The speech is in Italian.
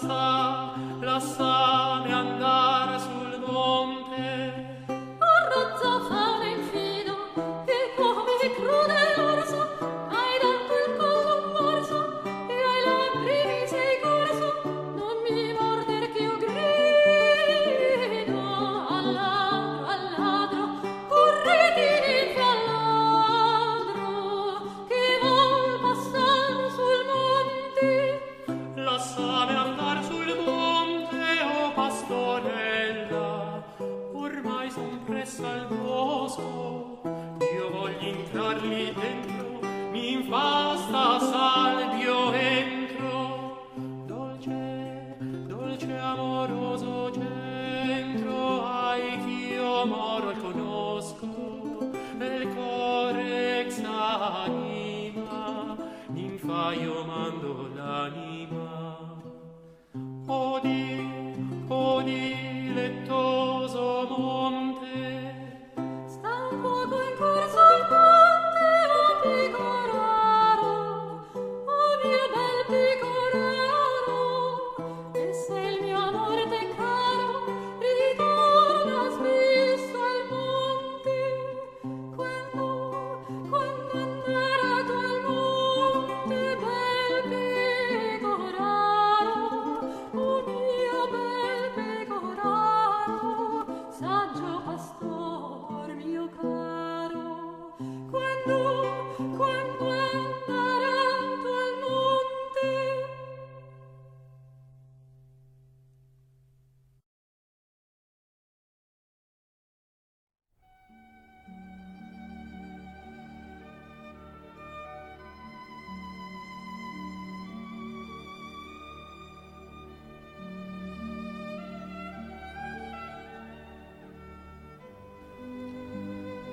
passar.